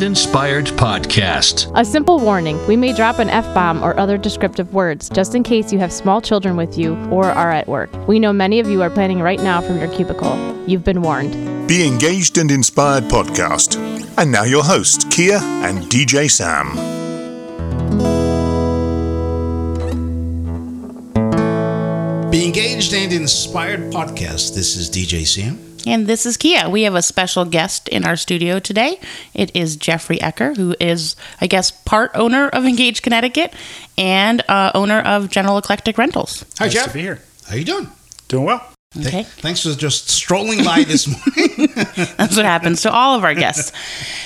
Engaged and Inspired podcast. A simple warning we may drop an F bomb or other descriptive words just in case you have small children with you or are at work. We know many of you are planning right now from your cubicle. You've been warned. Be Engaged and Inspired podcast. And now your hosts, Kia and DJ Sam. Be Engaged and Inspired podcast. This is DJ Sam. And this is Kia. We have a special guest in our studio today. It is Jeffrey Ecker, who is, I guess, part owner of Engage Connecticut and uh, owner of General Eclectic Rentals. Hi, Nice Jeff. to be here. How you doing? Doing well. Th- Okay. thanks for just strolling by this morning. That's what happens to all of our guests.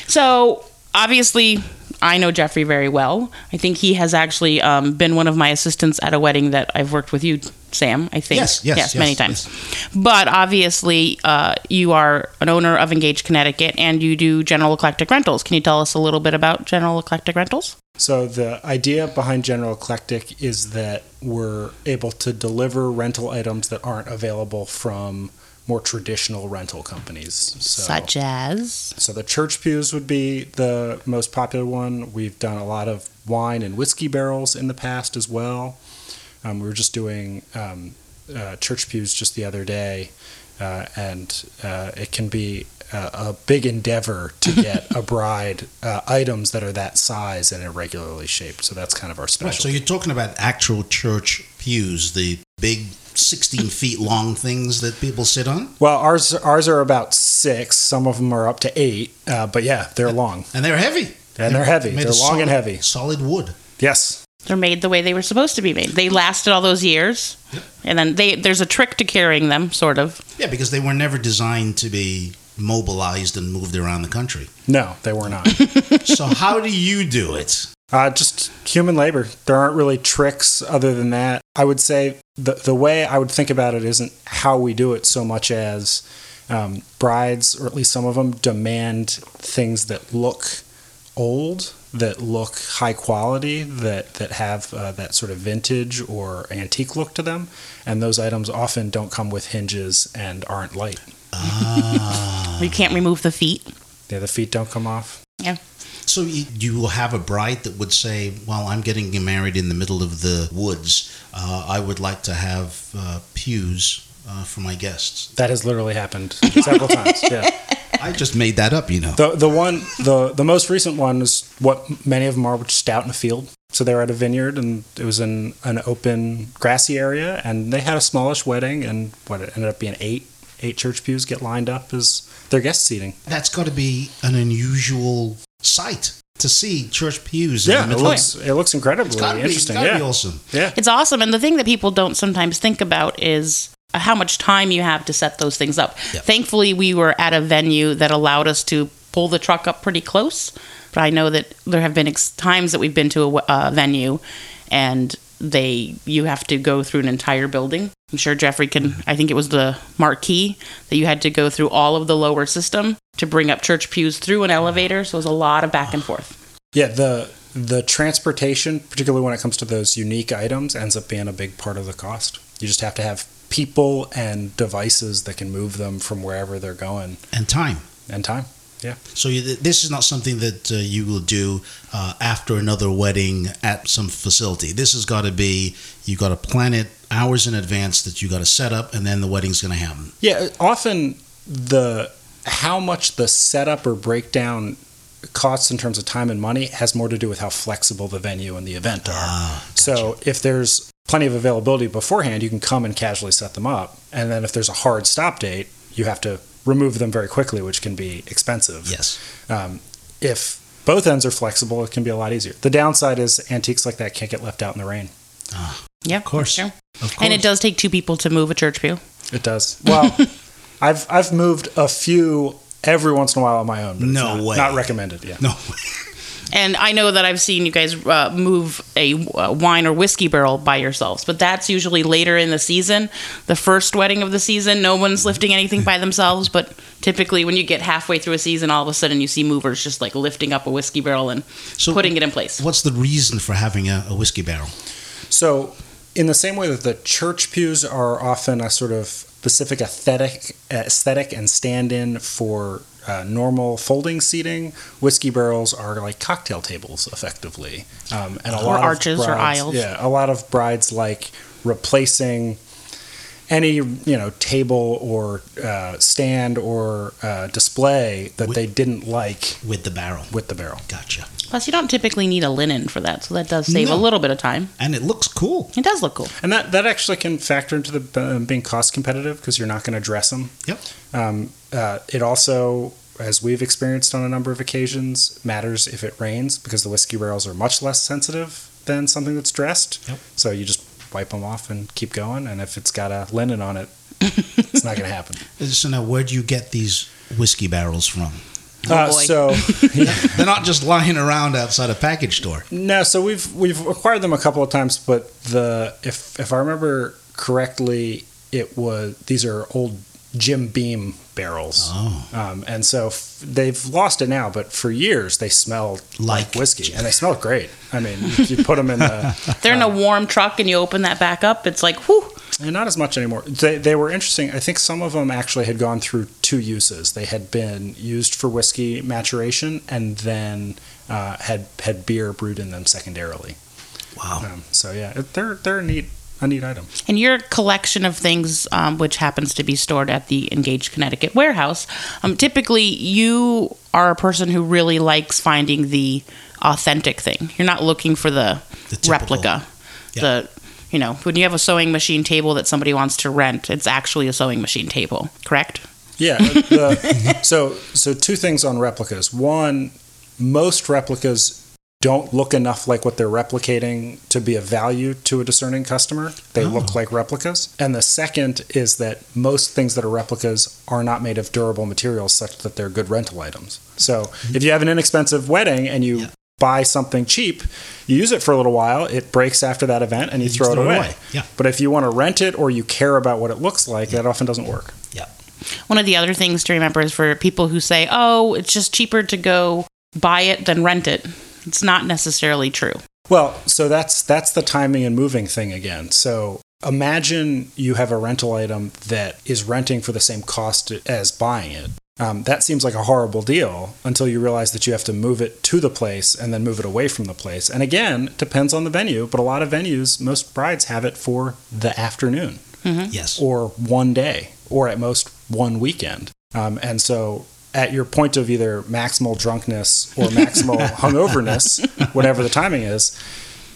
So, obviously, I know Jeffrey very well. I think he has actually um, been one of my assistants at a wedding that I've worked with you, Sam. I think Yes, yes, yes, many times. But obviously, uh, you are an owner of Engage Connecticut, and you do General Eclectic Rentals. Can you tell us a little bit about General Eclectic Rentals? So the idea behind General Eclectic is that we're able to deliver rental items that aren't available from more traditional rental companies. So, Such as so the church pews would be the most popular one. We've done a lot of wine and whiskey barrels in the past as well. Um, we were just doing um, uh, church pews just the other day, uh, and uh, it can be a, a big endeavor to get a bride uh, items that are that size and irregularly shaped. So that's kind of our right, special. so you're talking about actual church pews, the big 16 feet long things that people sit on? well, ours ours are about six. Some of them are up to eight. Uh, but yeah, they're long And they're heavy. and they're heavy. Made They're of long and heavy. Solid wood. Yes. they're made the way they were supposed to be made. They lasted all those years, and then they there's a trick to carrying them, sort of. Yeah, because they were never designed to be mobilized and moved around the country. No, they were not. so how do you do it? Uh, just human labor. There aren't really tricks other than that. I would say the the way I would think about it isn't how we do it so much as um, brides, or at least some of them, demand things that look old, that look high quality, that that have uh, that sort of vintage or antique look to them, and those items often don't come with hinges and aren't light. Ah. You can't remove the feet. Yeah, the feet don't come off. Yeah. So you, you will have a bride that would say, "Well, I'm getting married in the middle of the woods. Uh, I would like to have uh, pews uh, for my guests." That has literally happened several times. Yeah. I just made that up, you know. The the one the the most recent one is what many of them are, which is out in a field. So they were at a vineyard, and it was in an open grassy area, and they had a smallish wedding, and what it ended up being eight eight church pews get lined up as their guest seating. That's got to be an unusual sight to see church pews. in Yeah, the it looks it looks incredibly It's gotta be, it's interesting. gotta yeah, be awesome. yeah. It's awesome. And the thing that people don't sometimes think about is how much time you have to set those things up. Yeah. Thankfully, we were at a venue that allowed us to pull the truck up pretty close. But I know that there have been ex- times that we've been to a uh, venue and they you have to go through an entire building. I'm sure Jeffrey can. I think it was the marquee that you had to go through all of the lower system to bring up church pews through an elevator. So it was a lot of back and forth. Yeah, the the transportation, particularly when it comes to those unique items, ends up being a big part of the cost. You just have to have people and devices that can move them from wherever they're going And time. and time. Yeah. So you, this is not something that uh, you will do uh, after another wedding at some facility. This has got to be you got to plan it hours in advance that you got to set up, and then the wedding's going to happen. Yeah, often the how much the setup or breakdown costs in terms of time and money has more to do with how flexible the venue and the event are. Ah, So if there's plenty of availability beforehand, you can come and casually set them up. And then if there's a hard stop date, you have to remove them very quickly, which can be expensive. yes. Um, if both ends are flexible, it can be a lot easier. The downside is antiques like that can't get left out in the rain. Ah, Yeah, Of course. sure. Of course. And it does take two people to move a church pew. It does. Well, I've I've moved a few every once in a while on my own. But No not, way. Not recommended. Yeah. No. And I know that I've seen you guys uh, move a uh, wine or whiskey barrel by yourselves, but that's usually later in the season. The first wedding of the season, no one's lifting anything by themselves, but typically when you get halfway through a season, all of a sudden you see movers just like lifting up a whiskey barrel and So putting it in place. What's the reason for having a, a whiskey barrel? So, in the same way that the church pews are often a sort of specific aesthetic, aesthetic and stand-in for uh, normal folding seating, whiskey barrels are like cocktail tables, effectively, um, and a Or lot of arches or aisles. Yeah, a lot of brides like replacing any you know table or uh, stand or uh, display that Wi- they didn't like with the barrel. with the barrel. Gotcha. Plus, you don't typically need a linen for that, so that does save No. a little bit of time. And it looks cool. It does look cool. And that, that actually can factor into the uh, being cost competitive because you're not going to dress them. Yep. Um, uh, it also, as we've experienced on a number of occasions, matters if it rains because the whiskey barrels are much less sensitive than something that's dressed. Yep. So you just wipe them off and keep going. And if it's got a linen on it, it's not going to happen. So now, where do you get these whiskey barrels from? Uh, boy. so They're not just lying around outside a package store. No, so we've we've acquired them a couple of times, but the if if I remember correctly, it was these are old Jim Beam barrels, Oh. um, and so f- they've lost it now. But for years, they smelled like, Like- whiskey, and they smelled great. I mean, if you put them in the they're in a warm truck and you open that back up, it's like, whew. And not as much anymore. They, they were interesting. I think some of them actually had gone through two uses. They had been used for whiskey maturation and then uh, had had beer brewed in them secondarily. Wow. Um, so yeah, they're they're neat a neat item. And your collection of things, um, which happens to be stored at the Engaged Connecticut warehouse, um, typically you are a person who really likes finding the authentic thing. You're not looking for the, The typical. replica. Yeah. The you know when you have a sewing machine table that somebody wants to rent, it's actually a sewing machine table, correct? Yeah. the- so so two things on replicas. One, most replicas don't look enough like what they're replicating to be of value to a discerning customer. They look oh. like replicas. And the second is that most things that are replicas are not made of durable materials such that they're good rental items. So if you have an inexpensive wedding and you Yeah. buy something cheap, you use it for a little while, it breaks after that event and you, You throw, it throw it away. away. Yeah. But if you want to rent it or you care about what it looks like, that often doesn't work. Yeah. One of the other things to remember is for people who say, "Oh, it's just cheaper to go buy it than rent it." It's not necessarily true. Well, so that's that's the timing and moving thing again. So imagine you have a rental item that is renting for the same cost as buying it. Um, that seems like a horrible deal until you realize that you have to move it to the place and then move it away from the place. And again, it depends on the venue, but a lot of venues, most brides have it for the afternoon Yes. or one day or at most one weekend. Um, and so at your point of either maximal drunkenness or maximal hungoverness, whatever the timing is,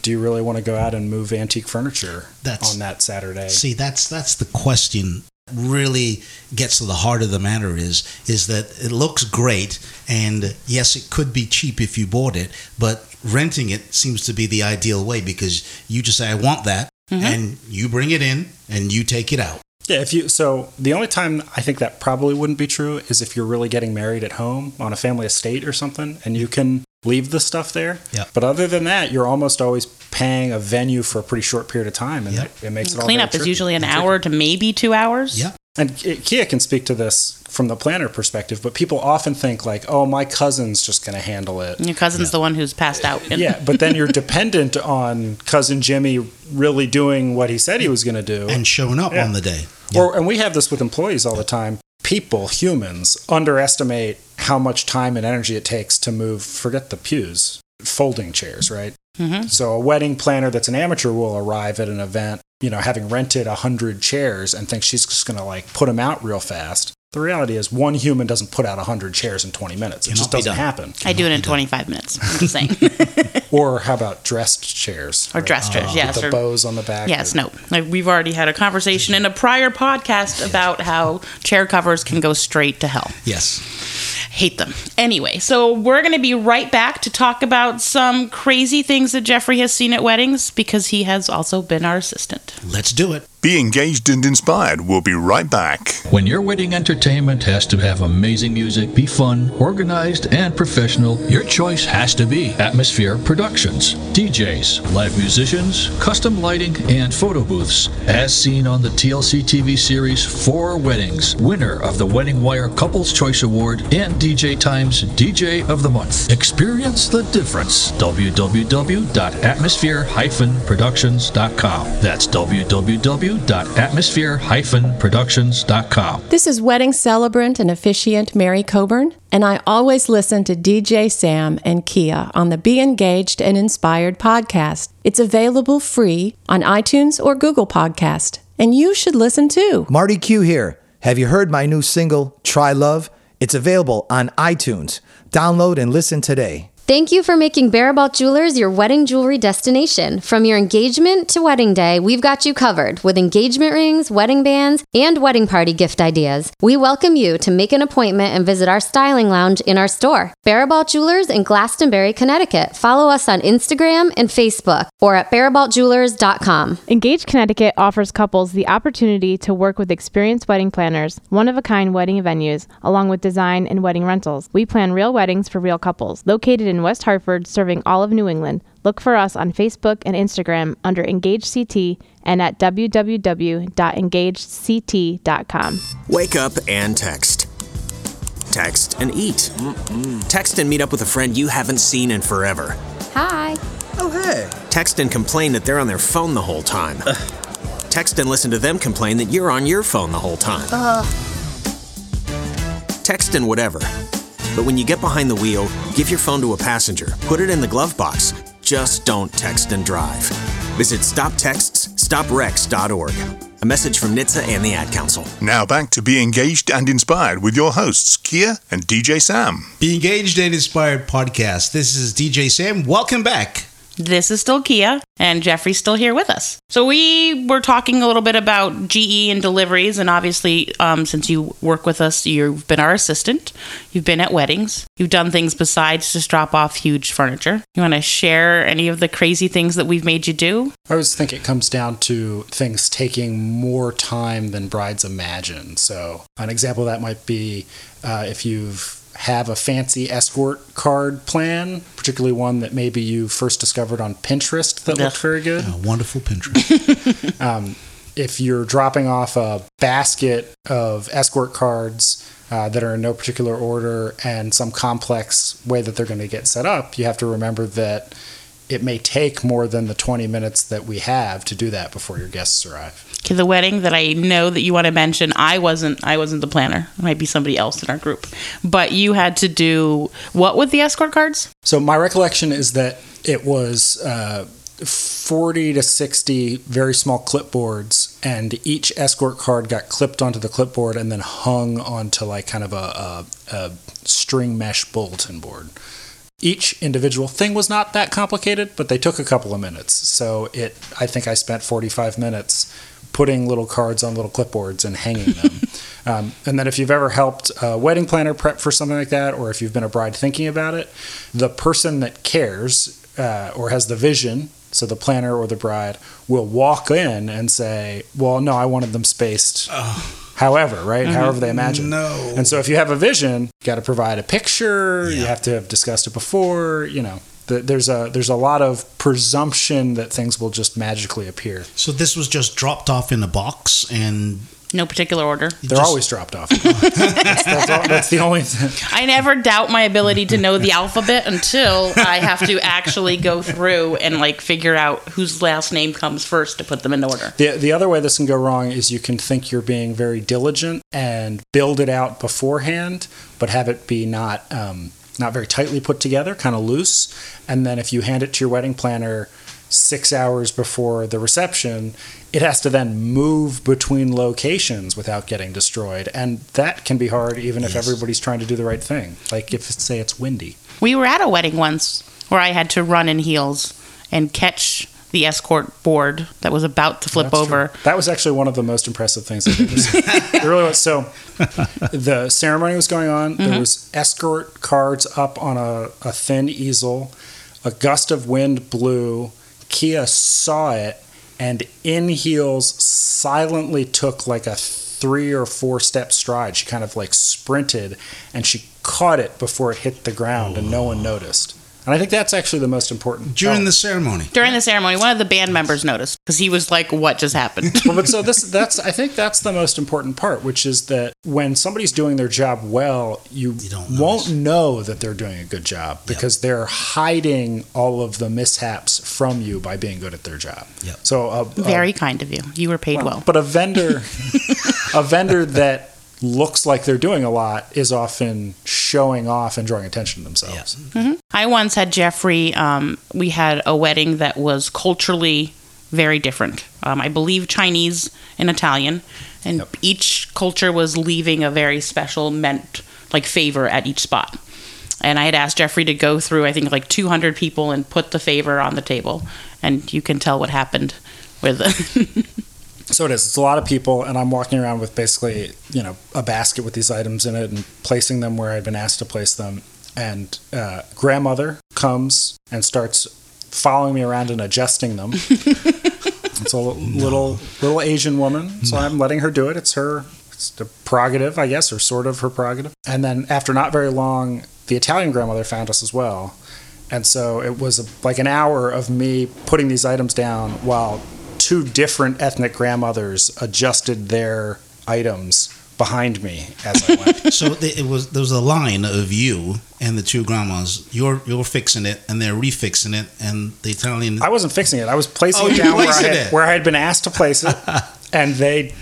do you really want to go out and move antique furniture That's- on that Saturday? See, that's that's the question. Really gets to the heart of the matter is is that it looks great, and yes, it could be cheap if you bought it, but renting it seems to be the ideal way because you just say, "I want that," mm-hmm. and you bring it in and you take it out. Yeah, if you so the only time I think that probably wouldn't be true is if you're really getting married at home on a family estate or something and you can leave the stuff there. Yeah. But other than that, you're almost always paying a venue for a pretty short period of time and Yeah. it, it makes it all Cleanup is usually an hour to maybe two hours. Yeah. And Kia can speak to this from the planner perspective, but people often think like, "Oh, my cousin's just going to handle it." Your cousin's the one who's passed out. And Yeah, but then you're dependent on cousin Jimmy really doing what he said he was going to do. And showing up Yeah. on the day. Or, and we have this with employees all the time. People, humans, underestimate how much time and energy it takes to move. Forget the pews, folding chairs, right? Mhm. So a wedding planner that's an amateur will arrive at an event, you know, having rented a hundred chairs and think she's just going to like put them out real fast. The reality is, one human doesn't put out a hundred chairs in 20 minutes. It Cannot just be doesn't done. happen. I do it in 25 minutes. I'm just saying. Or how about dressed chairs? or right? dress chairs, uh, yes. With the or- bows on the back. Yes, no. Like, we've already had a conversation in a prior podcast about how chair covers can go straight to hell. Yes. Hate them. Anyway, so we're going to be right back to talk about some crazy things that Jeffrey has seen at weddings because he has also been our assistant. Let's do it. Be engaged and inspired. We'll be right back. When your wedding entertainment has to have amazing music, be fun, organized, and professional, your choice has to be Atmosphere Productions. DJs, live musicians, custom lighting, and photo booths. As seen on the TLC TV series Four Weddings, winner of the Wedding Wire Couples Choice Award and DJ Times DJ of the Month. Experience the difference. www.atmosphere-productions.com. That's www www.atmosphere-productions.com. This is wedding celebrant and officiant Mary Coburn, and I always listen to DJ Sam and Kia on the Be Engaged and Inspired podcast. It's available free on iTunes or Google Podcast, and you should listen too. Marty Q here. Have you heard my new single, Try Love? It's available on iTunes. Download and listen today. Thank you for making Barabalt Jewelers your wedding jewelry destination. From your engagement to wedding day, we've got you covered with engagement rings, wedding bands, and wedding party gift ideas. We welcome you to make an appointment and visit our styling lounge in our store, Barabalt Jewelers in Glastonbury, Connecticut. Follow us on Instagram and Facebook or at barabaltjewelers.com. Engage Connecticut offers couples the opportunity to work with experienced wedding planners, one of a kind wedding venues, along with design and wedding rentals. We plan real weddings for real couples. Located in West Hartford, serving all of New England. Look for us on Facebook and Instagram under Engage CT and at www.engagect.com. Wake up and text. Text and eat. Text and meet up with a friend you haven't seen in forever. Hi. Oh, hey. Text and complain that they're on their phone the whole time. Text and listen to them complain that you're on your phone the whole time. Uh-huh. Text and whatever. But when you get behind the wheel, give your phone to a passenger, put it in the glove box. Just don't text and drive. Visit stoptextsstopwrecks.org. A message from NHTSA and the Ad Council. Now back to Be Engaged and Inspired with your hosts, Kia and DJ Sam. Be Engaged and Inspired podcast. This is DJ Sam. Welcome back. This is still Kia, and Jeffrey's still here with us. So we were talking a little bit about GE and deliveries, and obviously, um, since you work with us, you've been our assistant. You've been at weddings. You've done things besides just drop off huge furniture. You want to share any of the crazy things that we've made you do? I always think it comes down to things taking more time than brides imagine. So, an example of that might be uh, if you've have a fancy escort card plan, particularly one that maybe you first discovered on Pinterest that Yeah. looked very good. A wonderful Pinterest. um, if you're dropping off a basket of escort cards uh, that are in no particular order and some complex way that they're going to get set up, you have to remember that it may take more than the 20 minutes that we have to do that before your guests arrive. Okay, the wedding that I know that you want to mention, I wasn't. I wasn't the planner. It might be somebody else in our group, but you had to do what with the escort cards? So my recollection is that it was uh, 40 to 60 very small clipboards, and each escort card got clipped onto the clipboard and then hung onto like kind of a, a, a string mesh bulletin board. Each individual thing was not that complicated, but they took a couple of minutes. So it, I think I spent 45 minutes putting little cards on little clipboards and hanging them. um, and then if you've ever helped a wedding planner prep for something like that, or if you've been a bride thinking about it, the person that cares uh, or has the vision, so the planner or the bride, will walk in and say, "Well, no, I wanted them spaced." However, right? Mm-hmm. However they imagine. No. And so if you have a vision, you got to provide a picture. You have to have discussed it before. You know, th- there's a there's a lot of presumption that things will just magically appear. So this was just dropped off in a box and No particular order. They're just- always dropped off. that's, that's, all, that's the only. I never doubt my ability to know the alphabet until I have to actually go through and like figure out whose last name comes first to put them in order. The, the other way this can go wrong is you can think you're being very diligent and build it out beforehand, but have it be not um, not very tightly put together, kind of loose. And then if you hand it to your wedding planner six hours before the reception, it has to then move between locations without getting destroyed. And that can be hard even if everybody's trying to do the right thing. Like if, say, it's windy. We were at a wedding once where I had to run in heels and catch the escort board that was about to flip That's over. true. That was actually one of the most impressive things I've ever seen. it really was. So, the ceremony was going on. There mm-hmm. was escort cards up on a, a thin easel. A gust of wind blew. Kia saw it and in heels silently took like a three or four step stride. She kind of like sprinted and she caught it before it hit the ground and no one noticed. And I think that's actually the most important. During the ceremony. During the ceremony, one of the band members noticed because he was like, "What just happened?" well, but so this that's I think that's the most important part, which is that when somebody's doing their job well, you, don't won't know that they're doing a good job because they're hiding all of the mishaps from you by being good at their job. Yep. So a, a- Very kind of you. You were paid well. but a vendor a vendor that looks like they're doing a lot is often showing off and drawing attention to themselves. I once had Jeffrey. Um, we had a wedding that was culturally very different. Um, I believe Chinese and Italian, and each culture was leaving a very special meant like favor at each spot. And I had asked Jeffrey to go through, I think, like 200 people and put the favor on the table, and you can tell what happened with. So it is. It's a lot of people, and I'm walking around with basically, you know, a basket with these items in it and placing them where I'd been asked to place them. And uh, grandmother comes and starts following me around and adjusting them. it's a little little Asian woman, so I'm letting her do it. It's her it's the prerogative, I guess, or sort of her prerogative. And then after not very long, the Italian grandmother found us as well. And so it was a, like an hour of me putting these items down while two different ethnic grandmothers adjusted their items behind me as I went. so th- it was there was a line of you and the two grandmas. You're you're fixing it, and they're refixing it, and the Italian. I wasn't fixing it. I was placing Oh, it down where I, had, it. where I had been asked to place it, and they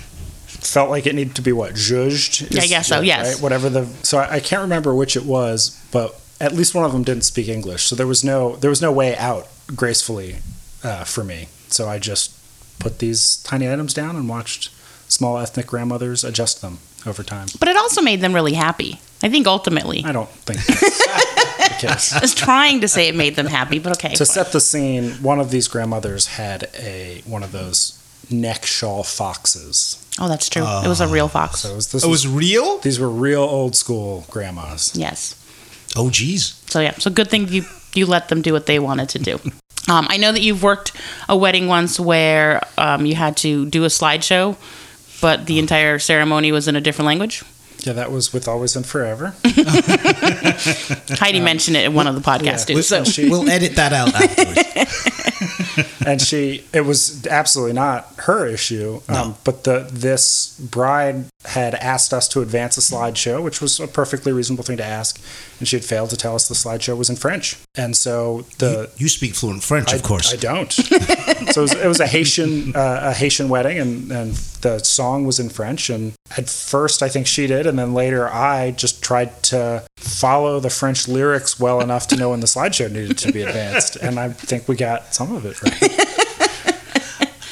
felt like it needed to be what zhuzhed. I guess so, yes. Right? Whatever the. So I, I can't remember which it was, but at least one of them didn't speak English, so there was no there was no way out gracefully uh, for me. So I just put these tiny items down and watched small ethnic grandmothers adjust them over time. but it also made them really happy. I think ultimately. I don't think that's the case. I was trying to say it made them happy, but okay. to set the scene, one of these grandmothers had a one of those neck shawl foxes. Oh, that's true. it was a uh, real fox. So it was, this oh, it was real. these were real old school grandmas. yes. Oh, geez. So yeah, so good thing you you let them do what they wanted to do. Um, I know that you've worked a wedding once where um, you had to do a slideshow, but the entire ceremony was in a different language. Yeah, that was with Always and Forever. Heidi mentioned it in one of the podcasts yeah. too. So She- We'll edit that out afterwards. and she it was absolutely not her issue um, but the this bride had asked us to advance a slideshow which was a perfectly reasonable thing to ask and she had failed to tell us the slideshow was in french and so the you speak fluent French, I, of course. I don't. so it was, it was a Haitian uh, a Haitian wedding, and, and the song was in French. And at first, I think she did, and then later, I just tried to follow the French lyrics well enough to know when the slideshow needed to be advanced, and I think we got some of it right.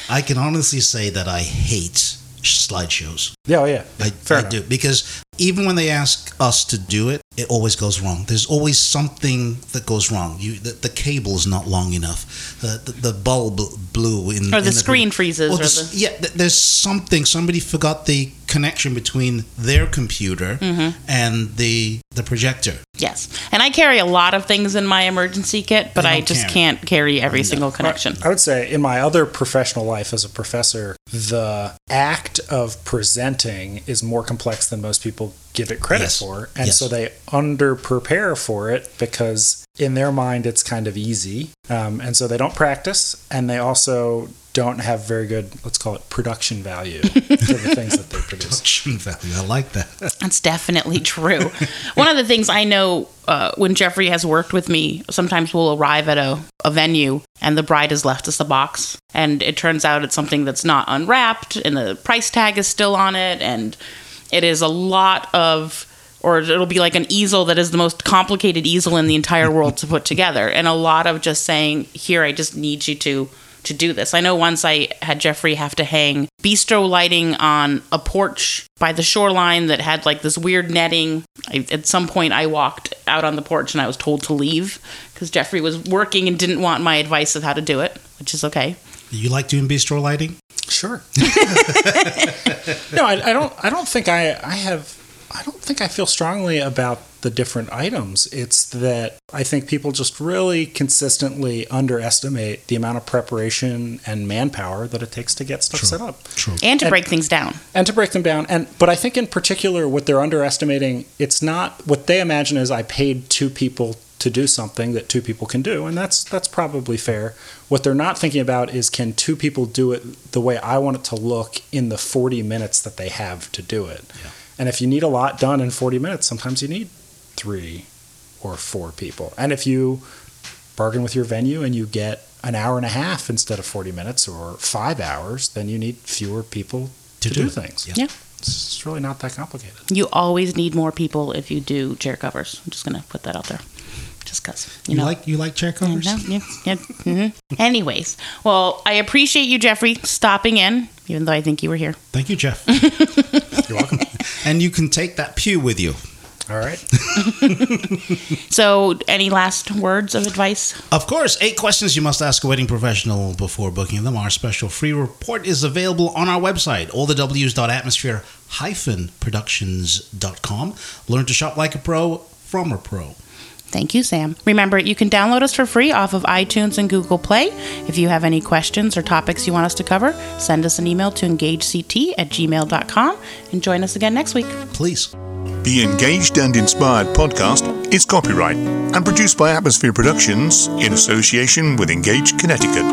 I can honestly say that I hate slideshows. Yeah, oh, yeah, I, fair I enough. do because even when they ask us to do it, it always goes wrong. There's always something that goes wrong. You the, the cable is not long enough. The the, the bulb blew in Or the in screen freezes, Or or the the- yeah, there's something. Somebody forgot the connection between their computer Mm-hmm. and the the projector. yes, and I carry a lot of things in my emergency kit, but I I just carry. can't carry every single connection. I would say in my other professional life as a professor, the act of presenting is more complex than most people give it credit Yes. for. And Yes. so they under prepare for it because in their mind it's kind of easy. Um, and so they don't practice and they also don't have very good, let's call it production value to the things that they produce. Production value. I like that. That's definitely true. One of the things I know uh, when Jeffrey has worked with me, sometimes we'll arrive at a, a venue and the bride has left us a box. And it turns out it's something that's not unwrapped and the price tag is still on it. And it is a lot of, or it'll be like an easel that is the most complicated easel in the entire world to put together. And a lot of just saying, here, I just need you to. To do this, I know once I had Jeffrey have to hang bistro lighting on a porch by the shoreline that had like this weird netting. I, at some point, I walked out on the porch and I was told to leave because Jeffrey was working and didn't want my advice of how to do it, which is okay. You like doing bistro lighting? Sure. no, I, I don't. I don't think I. I have. I don't think I feel strongly about the different items. It's that I think people just really consistently underestimate the amount of preparation and manpower that it takes to get stuff set up True. And to And- break things down. and to break them down. And but I think in particular, what they're underestimating, it's not what they imagine is I paid two people to do something that two people can do, and that's that's probably fair. What they're not thinking about is can two people do it the way I want it to look in the 40 minutes that they have to do it. Yeah. And if you need a lot done in 40 minutes, sometimes you need three or four people. And if you bargain with your venue and you get an hour and a half instead of 40 minutes or five hours, then you need fewer people to, do do things. Yeah. Yeah. It's it's really not that complicated. You always need more people if you do chair covers. I'm just gonna put that out there, just cause you, You, know. like you like chair covers? No, yeah, yeah, mhm. Anyways, well, I appreciate you, Jeffrey, stopping in, even though I think you were here. Thank you, Jeff. You're welcome. And you can take that pew with you. All right. So, any last words of advice? Of course, eight questions you must ask a wedding professional before booking them. Our special free report is available on our website, allthews.atmosphere-productions.com. Learn to shop like a pro from a pro. Thank you, Sam. Remember, you can download us for free off of iTunes and Google Play. If you have any questions or topics you want us to cover, send us an email to engagect at gmail.com and join us again next week. Please. The Engaged and Inspired podcast is copyright and produced by Atmosphere Productions in association with Engaged Connecticut.